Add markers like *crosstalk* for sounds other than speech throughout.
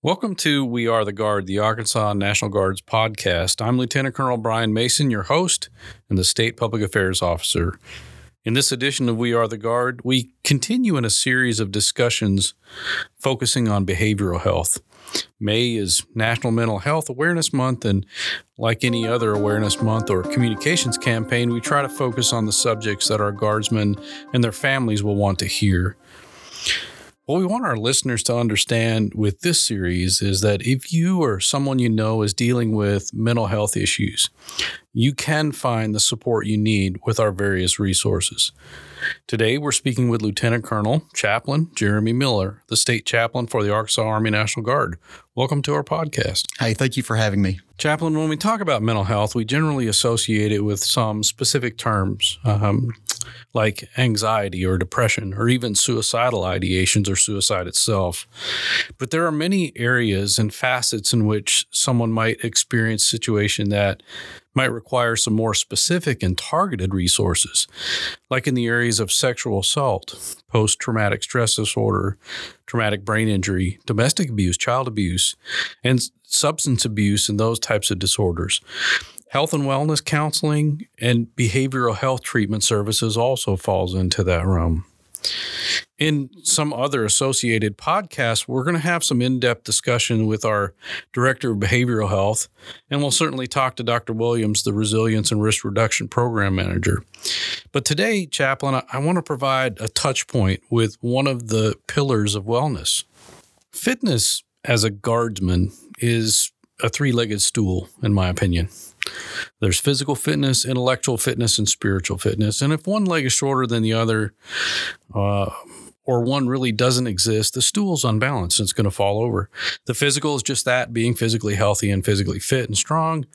Welcome to We Are the Guard, the Arkansas National Guard's podcast. I'm Lieutenant Colonel Brian Mason, your host and the State Public Affairs Officer. In this edition of We Are the Guard, we continue in a series of discussions focusing on behavioral health. May is National Mental Health Awareness Month, and like any other awareness month or communications campaign, we try to focus on the subjects that our guardsmen and their families will want to hear. What we want our listeners to understand with this series is that if you or someone you know is dealing with mental health issues, you can find the support you need with our various resources. Today, we're speaking with Lieutenant Colonel Chaplain Jeremy Miller, the state chaplain for the Arkansas Army National Guard. Welcome to our podcast. Hey, thank you for having me. Chaplain, when we talk about mental health, we generally associate it with some specific terms um, like anxiety or depression or even suicidal ideations or suicide itself. But there are many areas and facets in which someone might experience a situation that might require some more specific and targeted resources, like in the areas of sexual assault, post traumatic stress disorder, traumatic brain injury, domestic abuse, child abuse, and substance abuse and those types of disorders. Health and wellness counseling and behavioral health treatment services also falls into that realm. In some other associated podcasts, we're going to have some in depth discussion with our Director of Behavioral Health, and we'll certainly talk to Dr. Williams, the Resilience and Risk Reduction Program Manager. But today, Chaplain, I want to provide a touch point with one of the pillars of wellness. Fitness as a guardsman is a three legged stool, in my opinion. There's physical fitness, intellectual fitness, and spiritual fitness. And if one leg is shorter than the other, uh, or one really doesn't exist, the stool's unbalanced and it's going to fall over. The physical is just that being physically healthy and physically fit and strong.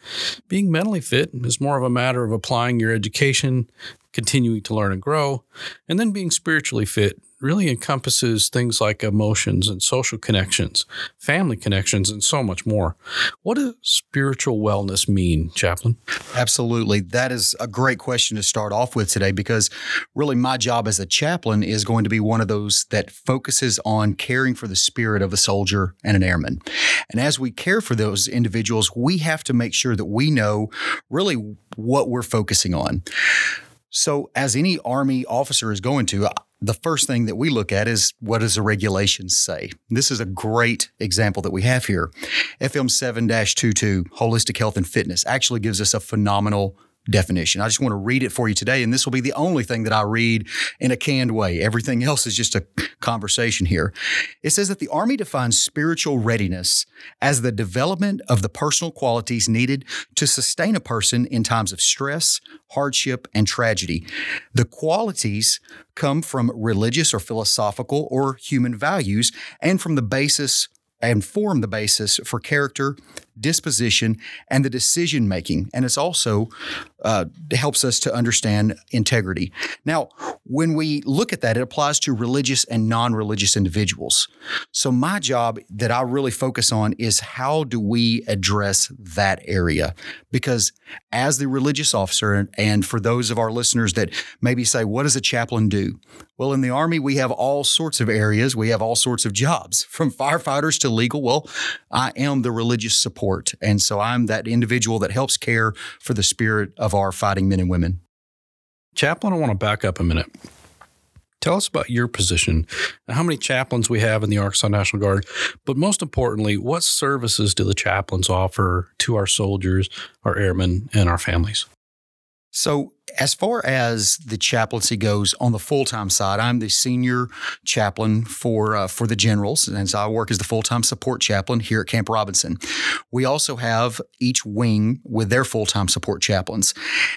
Being mentally fit is more of a matter of applying your education, continuing to learn and grow, and then being spiritually fit really encompasses things like emotions and social connections, family connections, and so much more. What does spiritual wellness mean, Chaplain? Absolutely. That is a great question to start off with today because really my job as a chaplain is going to be one of those that focuses on caring for the spirit of a soldier and an airman. And as we care for those individuals, we have to make sure that we know really what we're focusing on. So, as any Army officer is going to, the first thing that we look at is what does the regulations say? This is a great example that we have here. FM 7 22, Holistic Health and Fitness, actually gives us a phenomenal definition. I just want to read it for you today, and this will be the only thing that I read in a canned way. Everything else is just a conversation here. It says that the Army defines spiritual readiness as the development of the personal qualities needed to sustain a person in times of stress, hardship, and tragedy. The qualities come from religious or philosophical or human values and from the basis and form the basis for character, disposition, and the decision making. And it's also uh, helps us to understand integrity. Now, when we look at that, it applies to religious and non religious individuals. So, my job that I really focus on is how do we address that area? Because as the religious officer, and for those of our listeners that maybe say, what does a chaplain do? Well, in the Army, we have all sorts of areas, we have all sorts of jobs, from firefighters to legal. Well, I am the religious support. And so I'm that individual that helps care for the spirit of our fighting men and women. Chaplain, I want to back up a minute. Tell us about your position, how many chaplains we have in the Arkansas National Guard, but most importantly, what services do the chaplains offer to our soldiers, our airmen, and our families? So, as far as the chaplaincy goes on the full time side, I'm the senior chaplain for uh, for the generals, and so I work as the full time support chaplain here at Camp Robinson. We also have each wing with their full time support chaplains,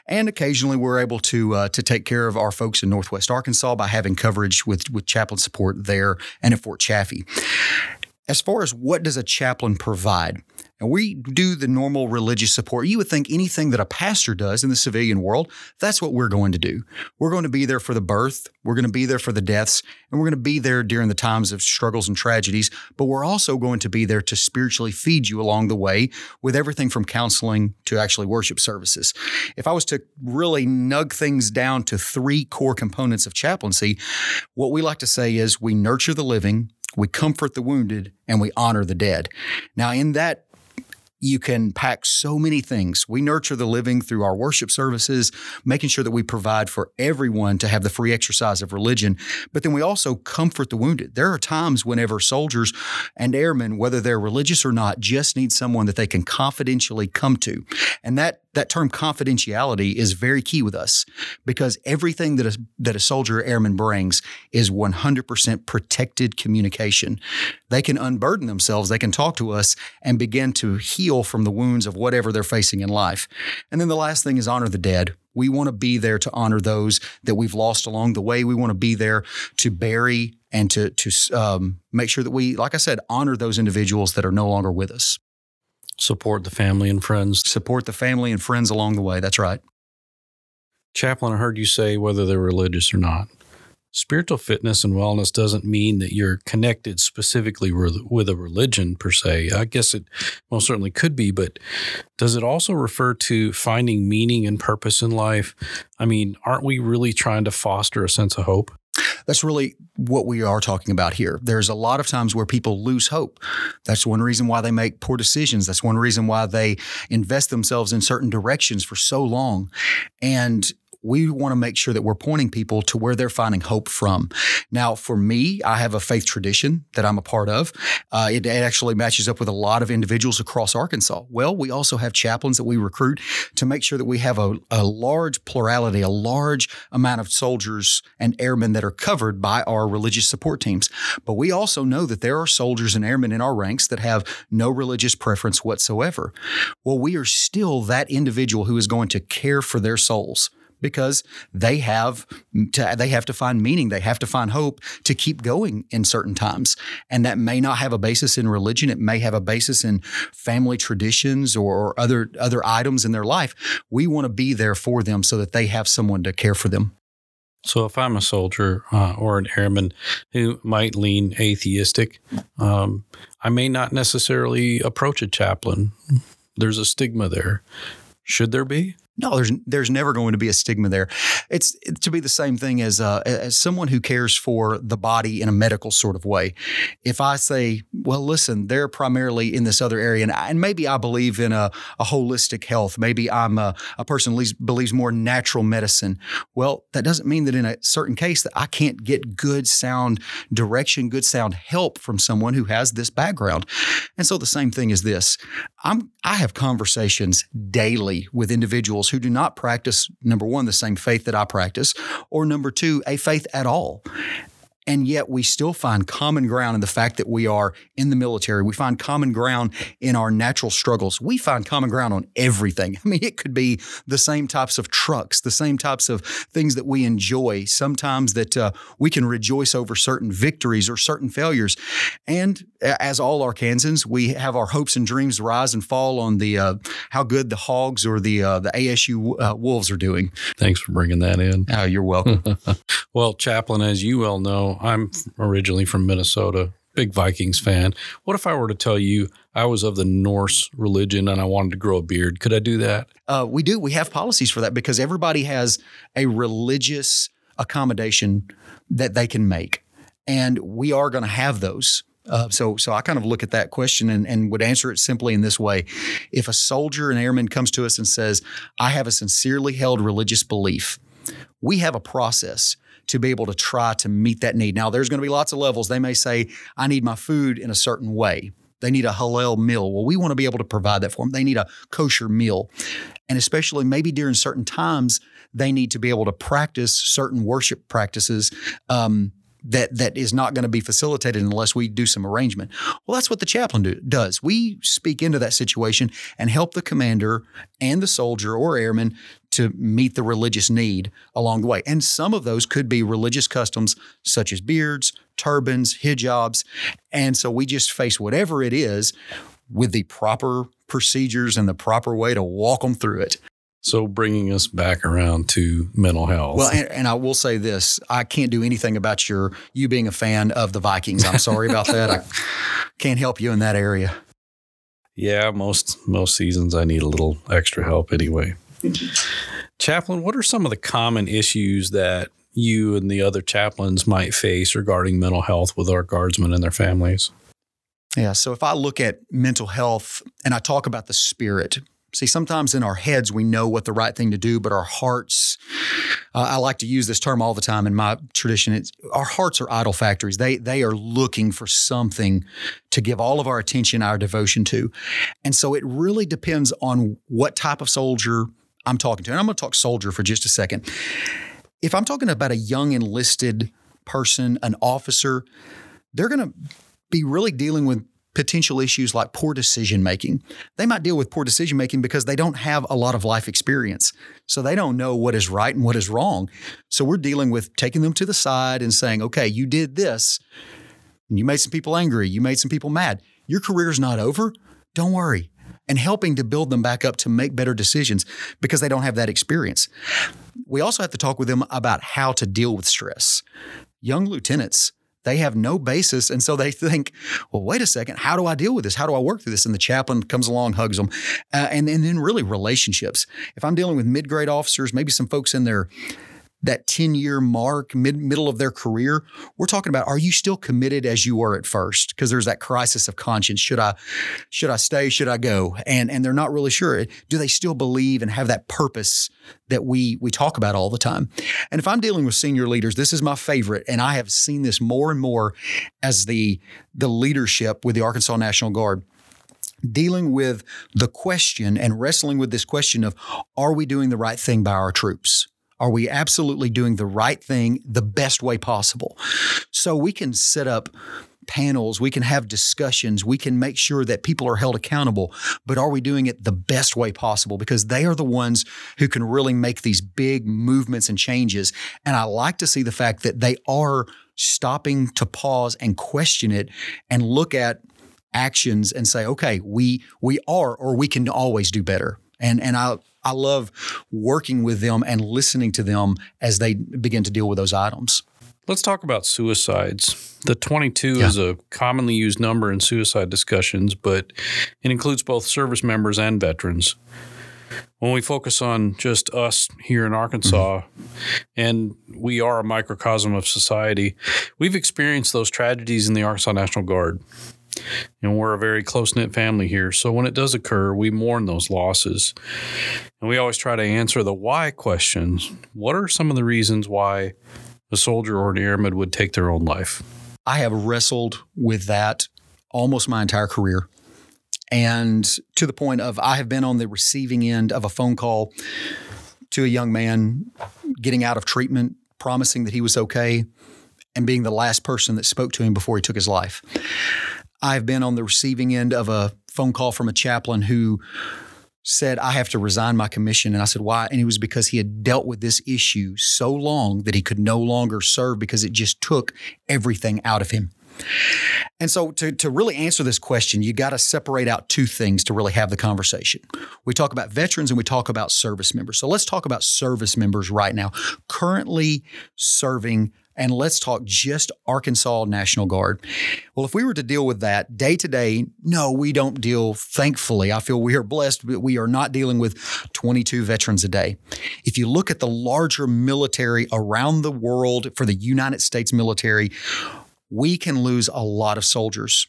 and occasionally we're able to uh, to take care of our folks in Northwest Arkansas by having coverage with with chaplain support there and at Fort Chaffee. As far as what does a chaplain provide? And we do the normal religious support. You would think anything that a pastor does in the civilian world, that's what we're going to do. We're going to be there for the birth, we're going to be there for the deaths, and we're going to be there during the times of struggles and tragedies, but we're also going to be there to spiritually feed you along the way with everything from counseling to actually worship services. If I was to really nug things down to three core components of chaplaincy, what we like to say is we nurture the living, we comfort the wounded, and we honor the dead. Now, in that you can pack so many things. We nurture the living through our worship services, making sure that we provide for everyone to have the free exercise of religion. But then we also comfort the wounded. There are times whenever soldiers and airmen, whether they're religious or not, just need someone that they can confidentially come to. And that that term confidentiality is very key with us because everything that a, that a soldier or airman brings is 100% protected communication. They can unburden themselves, they can talk to us and begin to heal from the wounds of whatever they're facing in life. And then the last thing is honor the dead. We want to be there to honor those that we've lost along the way. We want to be there to bury and to to um, make sure that we, like I said, honor those individuals that are no longer with us. Support the family and friends. Support the family and friends along the way. That's right. Chaplain, I heard you say whether they're religious or not. Spiritual fitness and wellness doesn't mean that you're connected specifically with a religion per se. I guess it most certainly could be, but does it also refer to finding meaning and purpose in life? I mean, aren't we really trying to foster a sense of hope? That's really what we are talking about here. There's a lot of times where people lose hope. That's one reason why they make poor decisions. That's one reason why they invest themselves in certain directions for so long. And we want to make sure that we're pointing people to where they're finding hope from. Now, for me, I have a faith tradition that I'm a part of. Uh, it, it, actually matches up with a lot of individuals across Arkansas. Well, we also have chaplains that we recruit to make sure that we have a, a large plurality, a large amount of soldiers and airmen that are covered by our religious support teams. But we also know that there are soldiers and airmen in our ranks that have no religious preference whatsoever. Well, we are still that individual who is going to care for their souls because they have to, they have to find meaning they have to find hope to keep going in certain times and that may not have a basis in religion it may have a basis in family traditions or other other items in their life we want to be there for them so that they have someone to care for them so, if I'm a soldier uh, or an airman who might lean atheistic, um, I may not necessarily approach a chaplain. There's a stigma there. Should there be? No, there's there's never going to be a stigma there. It's to be the same thing as uh, as someone who cares for the body in a medical sort of way. If I say, well, listen, they're primarily in this other area, and, I, and maybe I believe in a, a holistic health. Maybe I'm a, a person who believes more natural medicine. Well, that doesn't mean that in a certain case that I can't get good sound direction, good sound help from someone who has this background. And so the same thing is this. I'm I have conversations daily with individuals who do not practice number 1 the same faith that I practice or number 2 a faith at all. And yet we still find common ground in the fact that we are in the military. We find common ground in our natural struggles. We find common ground on everything. *laughs* I mean, it could be the same types of trucks, the same types of things that we enjoy. Sometimes that uh, we can rejoice over certain victories or certain failures. And as all Arkansans, we have our hopes and dreams rise and fall on the uh, how good the Hogs or the uh, the ASU uh, Wolves are doing. Thanks for bringing that in. Oh, you're welcome. *laughs* well, Chaplain, as you well I'm originally from Minnesota, big Vikings fan. What if I were to tell you I was of the Norse religion and I wanted to grow a beard? Could I do that? Uh, we do. We have policies for that because everybody has a religious accommodation that they can make. And we are going to have those. Uh, so, so I kind of look at that question and, and would answer it simply in this way: If a soldier, an airman, comes to us and says, "I have a sincerely held religious belief," we have a process to be able to try to meet that need. Now, there's going to be lots of levels. They may say, I need my food in a certain way. They need a halal meal. Well, we want to be able to provide that for them. They need a kosher meal. And especially maybe during certain times, they need to be able to practice certain worship practices um, that that is not going to be facilitated unless we do some arrangement. Well, that's what the chaplain do, does. We speak into that situation and help the commander and the soldier or airman to meet the religious need along the way. And some of those could be religious customs such as beards, turbans, hijabs. And so we just face whatever it is with the proper procedures and the proper way to walk them through it. So, bringing us back around to mental health. Well, and, and, I will say this: I can't do anything about your you being a fan of the Vikings. I'm sorry about that. I *laughs* can't help you in that area. Yeah, most most seasons I need a little extra help anyway. *laughs* Chaplain, what are some of the common issues that you and the other chaplains might face regarding mental health with our guardsmen and their families. Yeah. So if I look at mental health and I talk about the spirit, see, sometimes in our heads we know what the right thing to do, but our hearts, uh, I like to use this term all the time in my tradition. It's, our hearts are idol factories. They they are looking for something to give all of our attention, our devotion to, and so it really depends on what type of soldier I'm talking to. And I'm going to talk soldier for just a second. If I'm talking about a young enlisted person, an officer, they're going to be really dealing with potential issues like poor decision making. They might deal with poor decision making because they don't have a lot of life experience. So they don't know what is right and what is wrong. So we're dealing with taking them to the side and saying, okay, you did this. And you made some people angry. You made some people mad. Your career's not over. Don't worry. And helping to build them back up to make better decisions because they don't have that experience. We also have to talk with them about how to deal with stress. Young lieutenants, they have no basis. And so they think, well, wait a second, how do I deal with this? How do I work through this? And the chaplain comes along, hugs them. Uh, and, and then really relationships. If I'm dealing with mid grade officers, maybe some folks in their that 10 year mark, mid, middle of their career, we're talking about are you still committed as you were at first? Because there's that crisis of conscience. Should I should I stay? Should I go? And and they're not really sure. Do they still believe and have that purpose that we we talk about all the time? And if I'm dealing with senior leaders, this is my favorite, and I have seen this more and more as the the leadership with the Arkansas National Guard dealing with the question and wrestling with this question of are we doing the right thing by our troops? Are we absolutely doing the right thing the best way possible? So we can set up panels, we can have discussions, we can make sure that people are held accountable, but are we doing it the best way possible? Because they are the ones who can really make these big movements and changes. And I like to see the fact that they are stopping to pause and question it and look at actions and say, okay, we we are or we can always do better. And and I I love working with them and listening to them as they begin to deal with those items. Let's talk about suicides. The 22 yeah. is a commonly used number in suicide discussions, but it includes both service members and veterans. When we focus on just us here in Arkansas, mm-hmm. and we are a microcosm of society, we've experienced those tragedies in the Arkansas National Guard. And we're a very close knit family here. So when it does occur, we mourn those losses. And we always try to answer the why questions. What are some of the reasons why a soldier or an airman would take their own life? I have wrestled with that almost my entire career. And to the point of I have been on the receiving end of a phone call to a young man getting out of treatment, promising that he was okay, and being the last person that spoke to him before he took his life. I've been on the receiving end of a phone call from a chaplain who said, I have to resign my commission. And I said, why? And it was because he had dealt with this issue so long that he could no longer serve because it just took everything out of him. And so, to, to really answer this question, you got to separate out two things to really have the conversation. We talk about veterans and we talk about service members. So, let's talk about service members right now, currently serving and let's talk just Arkansas National Guard. Well, if we were to deal with that day to day, no, we don't deal, thankfully. I feel we are blessed, but we are not dealing with 22 veterans a day. If you look at the larger military around the world for the United States military, we can lose a lot of soldiers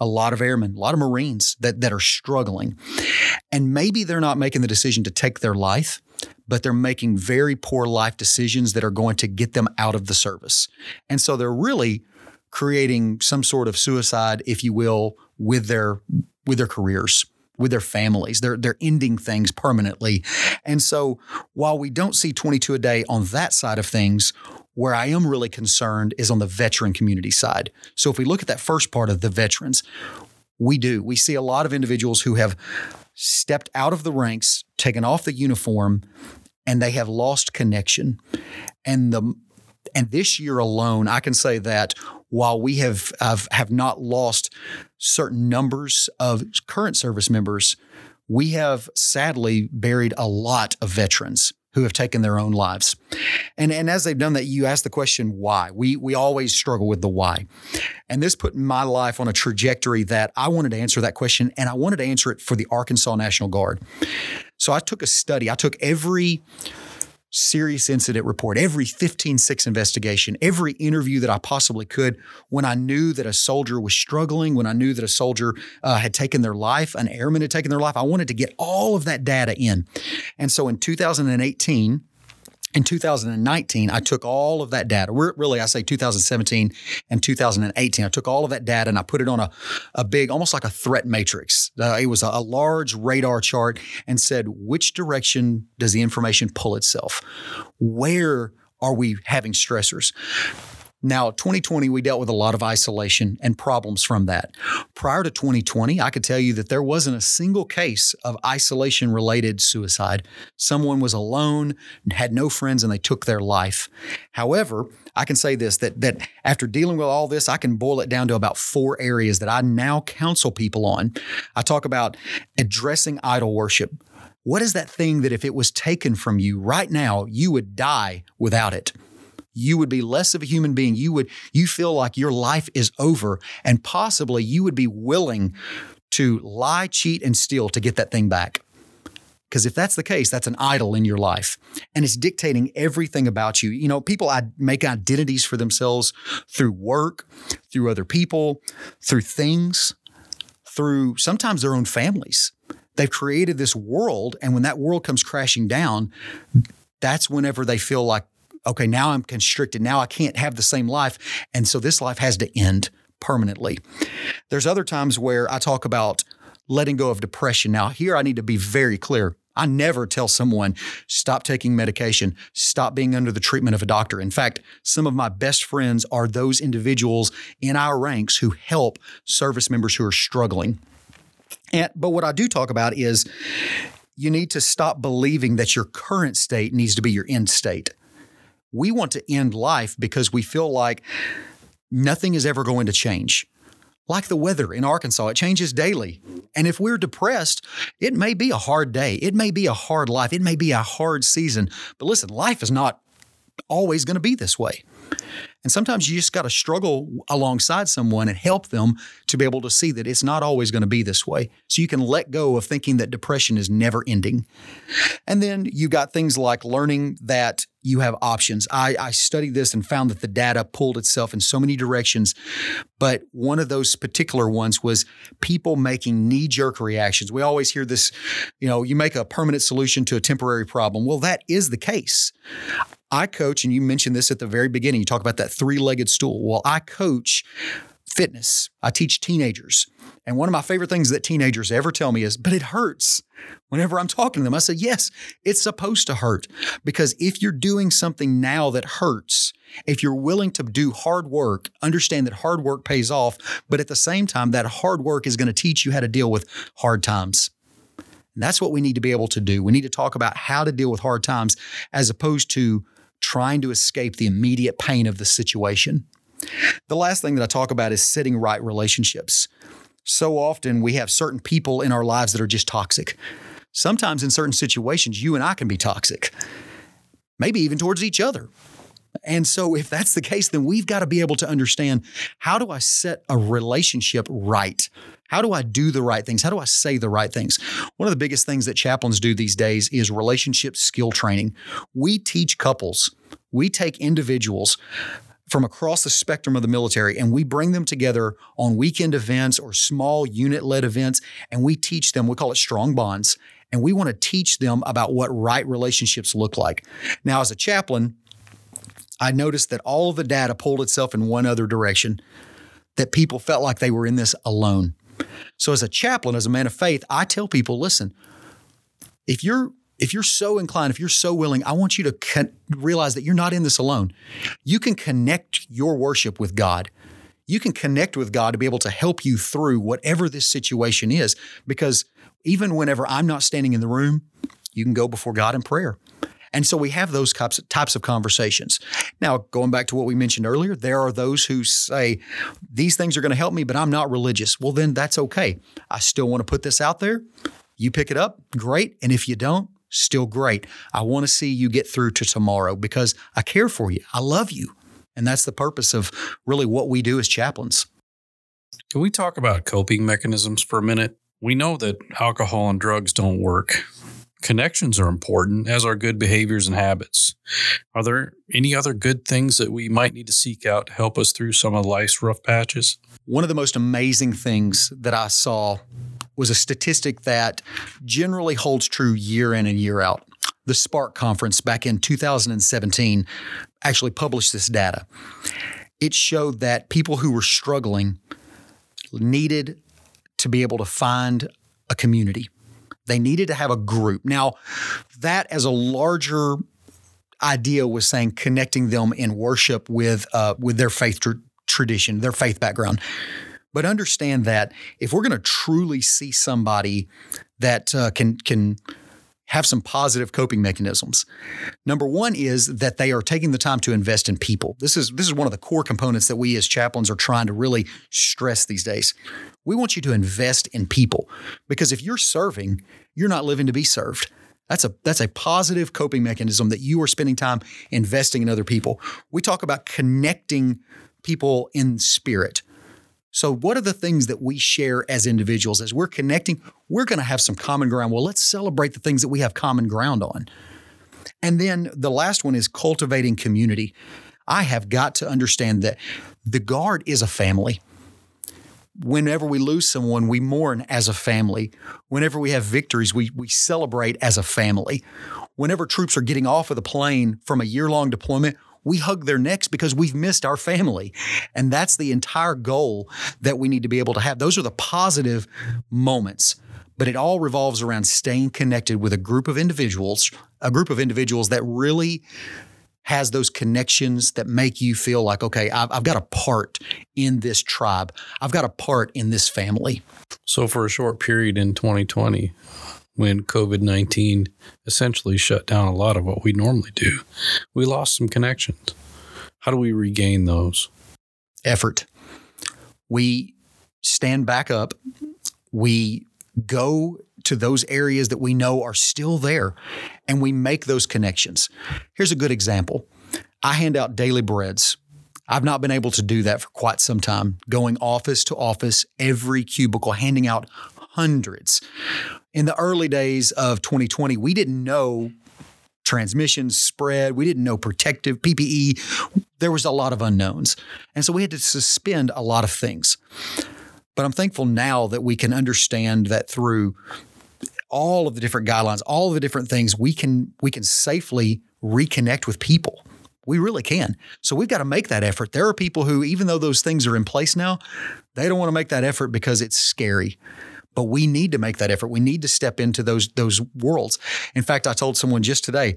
a lot of airmen, a lot of Marines that, that are struggling. And maybe they're not making the decision to take their life, but they're making very poor life decisions that are going to get them out of the service. And so they're really creating some sort of suicide, if you will, with their with their careers with their families. They're they're ending things permanently. And so while we don't see 22 a day on that side of things, where I am really concerned is on the veteran community side. So if we look at that first part of the veterans, we do. We see a lot of individuals who have stepped out of the ranks, taken off the uniform, and they have lost connection. And the and this year alone, I can say that while we have have, have not lost certain numbers of current service members, we have sadly buried a lot of veterans who have taken their own lives. And, and as they've done that, you ask the question, why? We, we always struggle with the why. And this put my life on a trajectory that I wanted to answer that question, and I wanted to answer it for the Arkansas National Guard. So I took a study. I took every serious incident report, every 15-6 investigation, every interview that I possibly could. When I knew that a soldier was struggling, when I knew that a soldier uh, had taken their life, an airman had taken their life, I wanted to get all of that data in. And so in 2018, in 2019, I took all of that data. We're really, I say 2017 and 2018. I took all of that data and I put it on a, a big, almost like a threat matrix. Uh, it was a, a large radar chart and said, which direction does the information pull itself? Where are we having stressors? Now, 2020, we dealt with a lot of isolation and problems from that. Prior to 2020, I could tell you that there wasn't a single case of isolation related suicide. Someone was alone, had no friends, and they took their life. However, I can say this that, that after dealing with all this, I can boil it down to about four areas that I now counsel people on. I talk about addressing idol worship. What is that thing that if it was taken from you right now, you would die without it? You would be less of a human being. You would you feel like your life is over and possibly you would be willing to lie, cheat and steal to get that thing back. Because if that's the case, that's an idol in your life and it's dictating everything about you. You know, people make identities for themselves through work, through other people, through things, through sometimes their own families. They've created this world, and when that world comes crashing down, that's whenever they feel like okay, now I'm constricted. Now I can't have the same life. And so this life has to end permanently. There's other times where I talk about letting go of depression. Now, here I need to be very clear. I never tell someone, stop taking medication, stop being under the treatment of a doctor. In fact, some of my best friends are those individuals in our ranks who help service members who are struggling. And, but what I do talk about is you need to stop believing that your current state needs to be your end state. We want to end life because we feel like nothing is ever going to change. Like the weather in Arkansas, it changes daily. And if we're depressed, it may be a hard day. It may be a hard life. It may be a hard season. But listen, life is not always going to be this way. And sometimes you just got to struggle alongside someone and help them to be able to see that it's not always going to be this way. So you can let go of thinking that depression is never ending. And then you got things like learning that you have options. I, I, studied this and found that the data pulled itself in so many directions. But one of those particular ones was people making knee jerk reactions. We always hear this, you know, you make a permanent solution to a temporary problem. Well, that is the case. I coach, and you mentioned this at the very beginning. You talk about that three legged stool. Well, I coach fitness, I teach teenagers. And one of my favorite things that teenagers ever tell me is, but it hurts. Whenever I'm talking to them, I say, yes, it's supposed to hurt. Because if you're doing something now that hurts, if you're willing to do hard work, understand that hard work pays off. But at the same time, that hard work is going to teach you how to deal with hard times. And that's what we need to be able to do. We need to talk about how to deal with hard times as opposed to trying to escape the immediate pain of the situation. The last thing that I talk about is setting right relationships. So often we have certain people in our lives that are just toxic. Sometimes in certain situations, you and I can be toxic, maybe even towards each other. And so, if that's the case, then we've got to be able to understand how do I set a relationship right? How do I do the right things? How do I say the right things? One of the biggest things that chaplains do these days is relationship skill training. We teach couples, we take individuals from across the spectrum of the military and we bring them together on weekend events or small unit led events and we teach them, we call it strong bonds, and we want to teach them about what right relationships look like. Now, as a chaplain, I noticed that all of the data pulled itself in one other direction, that people felt like they were in this alone. So, as a chaplain, as a man of faith, I tell people listen, if you're if you're so inclined, if you're so willing, I want you to con- realize that you're not in this alone. You can connect your worship with God. You can connect with God to be able to help you through whatever this situation is. Because even whenever I'm not standing in the room, you can go before God in prayer. And so we have those types, types of conversations. Now, going back to what we mentioned earlier, there are those who say, these things are going to help me, but I'm not religious. Well, then that's okay. I still want to put this out there. You pick it up, great. And if you don't, still great. I want to see you get through to tomorrow because I care for you. I love you. And that's the purpose of really what we do as chaplains. Can we talk about coping mechanisms for a minute? We know that alcohol and drugs don't work. Connections are important, as are good behaviors and habits. Are there any other good things that we might need to seek out to help us through some of life's rough patches? One of the most amazing things that I saw was a statistic that generally holds true year in and year out. The Spark Conference back in 2017 actually published this data. It showed that people who were struggling needed to be able to find a community. They needed to have a group. Now, that as a larger idea was saying connecting them in worship with uh, with their faith tr- tradition, their faith background. But understand that if we're going to truly see somebody that uh, can can have some positive coping mechanisms. Number one is that they are taking the time to invest in people. This is this is one of the core components that we as chaplains are trying to really stress these days. We want you to invest in people because if you're serving, you're not living to be served. That's a that's a positive coping mechanism that you are spending time investing in other people. We talk about connecting people in spirit. So, what are the things that we share as individuals? As we're connecting, we're going to have some common ground. Well, let's celebrate the things that we have common ground on. And then the last one is cultivating community. I have got to understand that the guard is a family. Whenever we lose someone, we mourn as a family. Whenever we have victories, we, we celebrate as a family. Whenever troops are getting off of the plane from a year long deployment, we hug their necks because we've missed our family. And that's the entire goal that we need to be able to have. Those are the positive moments. But it all revolves around staying connected with a group of individuals, a group of individuals that really has those connections that make you feel like, okay, I've, I've, got a part in this tribe. I've got a part in this family. So, for a short period in 2020, when COVID 19 essentially shut down a lot of what we normally do. We lost some connections. How do we regain those? Effort. We stand back up. We go to those areas that we know are still there and we make those connections. Here's a good example I hand out daily breads. I've not been able to do that for quite some time, going office to office, every cubicle, handing out hundreds. In the early days of 2020, we didn't know transmissions spread. We didn't know protective PPE. There was a lot of unknowns. And so we had to suspend a lot of things. But I'm thankful now that we can understand that through all of the different guidelines, all of the different things, we can we can safely reconnect with people. We really can. So we've got to make that effort. There are people who, even though those things are in place now, they don't want to make that effort because it's scary but we need to make that effort. We need to step into those those worlds. In fact, I told someone just today,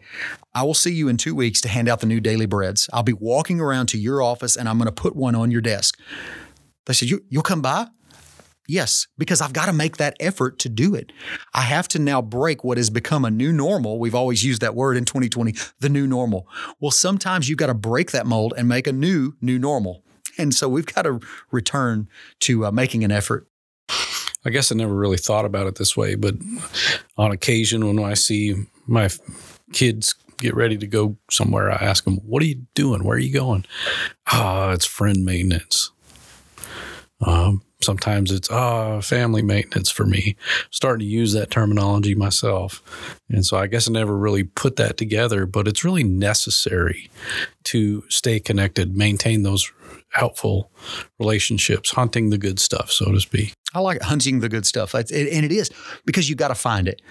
I will see you in 2 weeks to hand out the new daily breads. I'll be walking around to your office and I'm going to put one on your desk. They said, you, "You'll come by?" Yes, because I've got to make that effort to do it. I have to now break what has become a new normal. We've always used that word in 2020, the new normal. Well, sometimes you've got to break that mold and make a new, new normal. And so we've got to return to uh, making an effort. I guess I never really thought about it this way, but on occasion when I see my kids get ready to go somewhere, I ask them, "What are you doing? Where are you going?" Ah, it's friend maintenance. Um, sometimes it's ah family maintenance for me. starting to use that terminology myself, and so I guess I never really put that together. But it's really necessary to stay connected, maintain those helpful relationships, hunting the good stuff, so to speak. I like hunting the good stuff. It, and it is because you got to find it.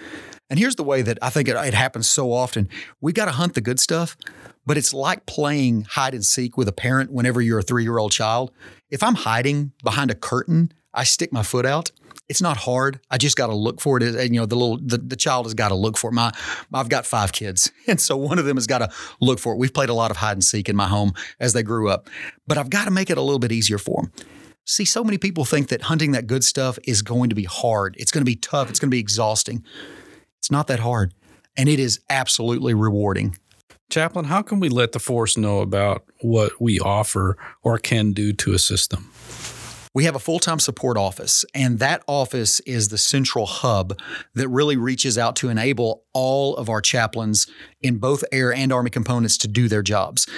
And here's the way that I think it, it happens so often. We got to hunt the good stuff, but it's like playing hide and seek with a parent whenever you're a three year old child. If I'm hiding behind a curtain, I stick my foot out it's not hard. I just got to look for it. And, you know, the little the, the child has got to look for it. My I've got five kids, *laughs* and so one of them has got to look for it. We've played a lot of hide and seek in my home as they grew up, but I've got to make it a little bit easier for them. See, so many people think that hunting that good stuff is going to be hard. It's going to be tough. It's going to be exhausting. It's not that hard, and it is absolutely rewarding. Chaplain, how can we let the force know about what we offer or can do to assist them? We have a full time support office, and that office is the central hub that really reaches out to enable all of our chaplains in both air and Army components to do their jobs.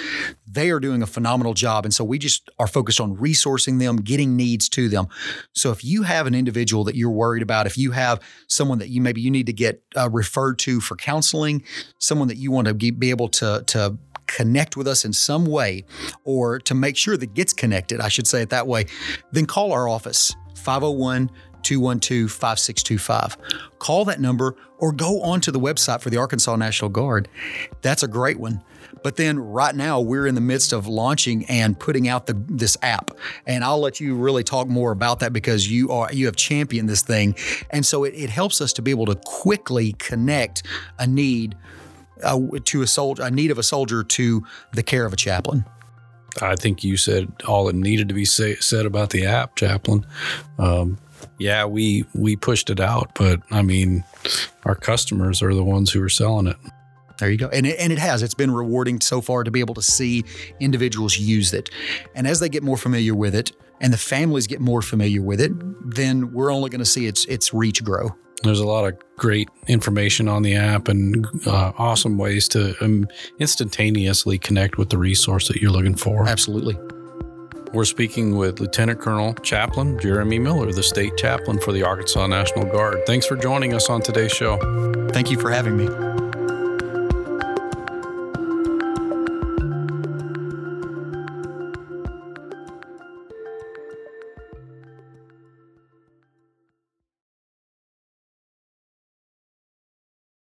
They are doing a phenomenal job. And so we just are focused on resourcing them, getting needs to them. So if you have an individual that you're worried about, if you have someone that you maybe you need to get uh, referred to for counseling, someone that you want to be able to, to connect with us in some way or to make sure that gets connected, I should say it that way, then call our office 501 212 5625. Call that number or go onto the website for the Arkansas National Guard. That's a great one. But then right now we're in the midst of launching and putting out the this app. And I'll let you really talk more about that because you are you have championed this thing. And so it, it helps us to be able to quickly connect a need uh, to a soldier, a need of a soldier to the care of a chaplain. I think you said all that needed to be say, said about the app, chaplain. Um, yeah, we we pushed it out, but I mean, our customers are the ones who are selling it. There you go. And it, and it has. It's been rewarding so far to be able to see individuals use it. And as they get more familiar with it and the families get more familiar with it, then we're only going to see its its reach grow. There's a lot of great information on the app and uh, awesome ways to um, instantaneously connect with the resource that you're looking for. Absolutely. We're speaking with Lieutenant Colonel Chaplain Jeremy Miller, the state chaplain for the Arkansas National Guard. Thanks for joining us on today's show. Thank you for having me.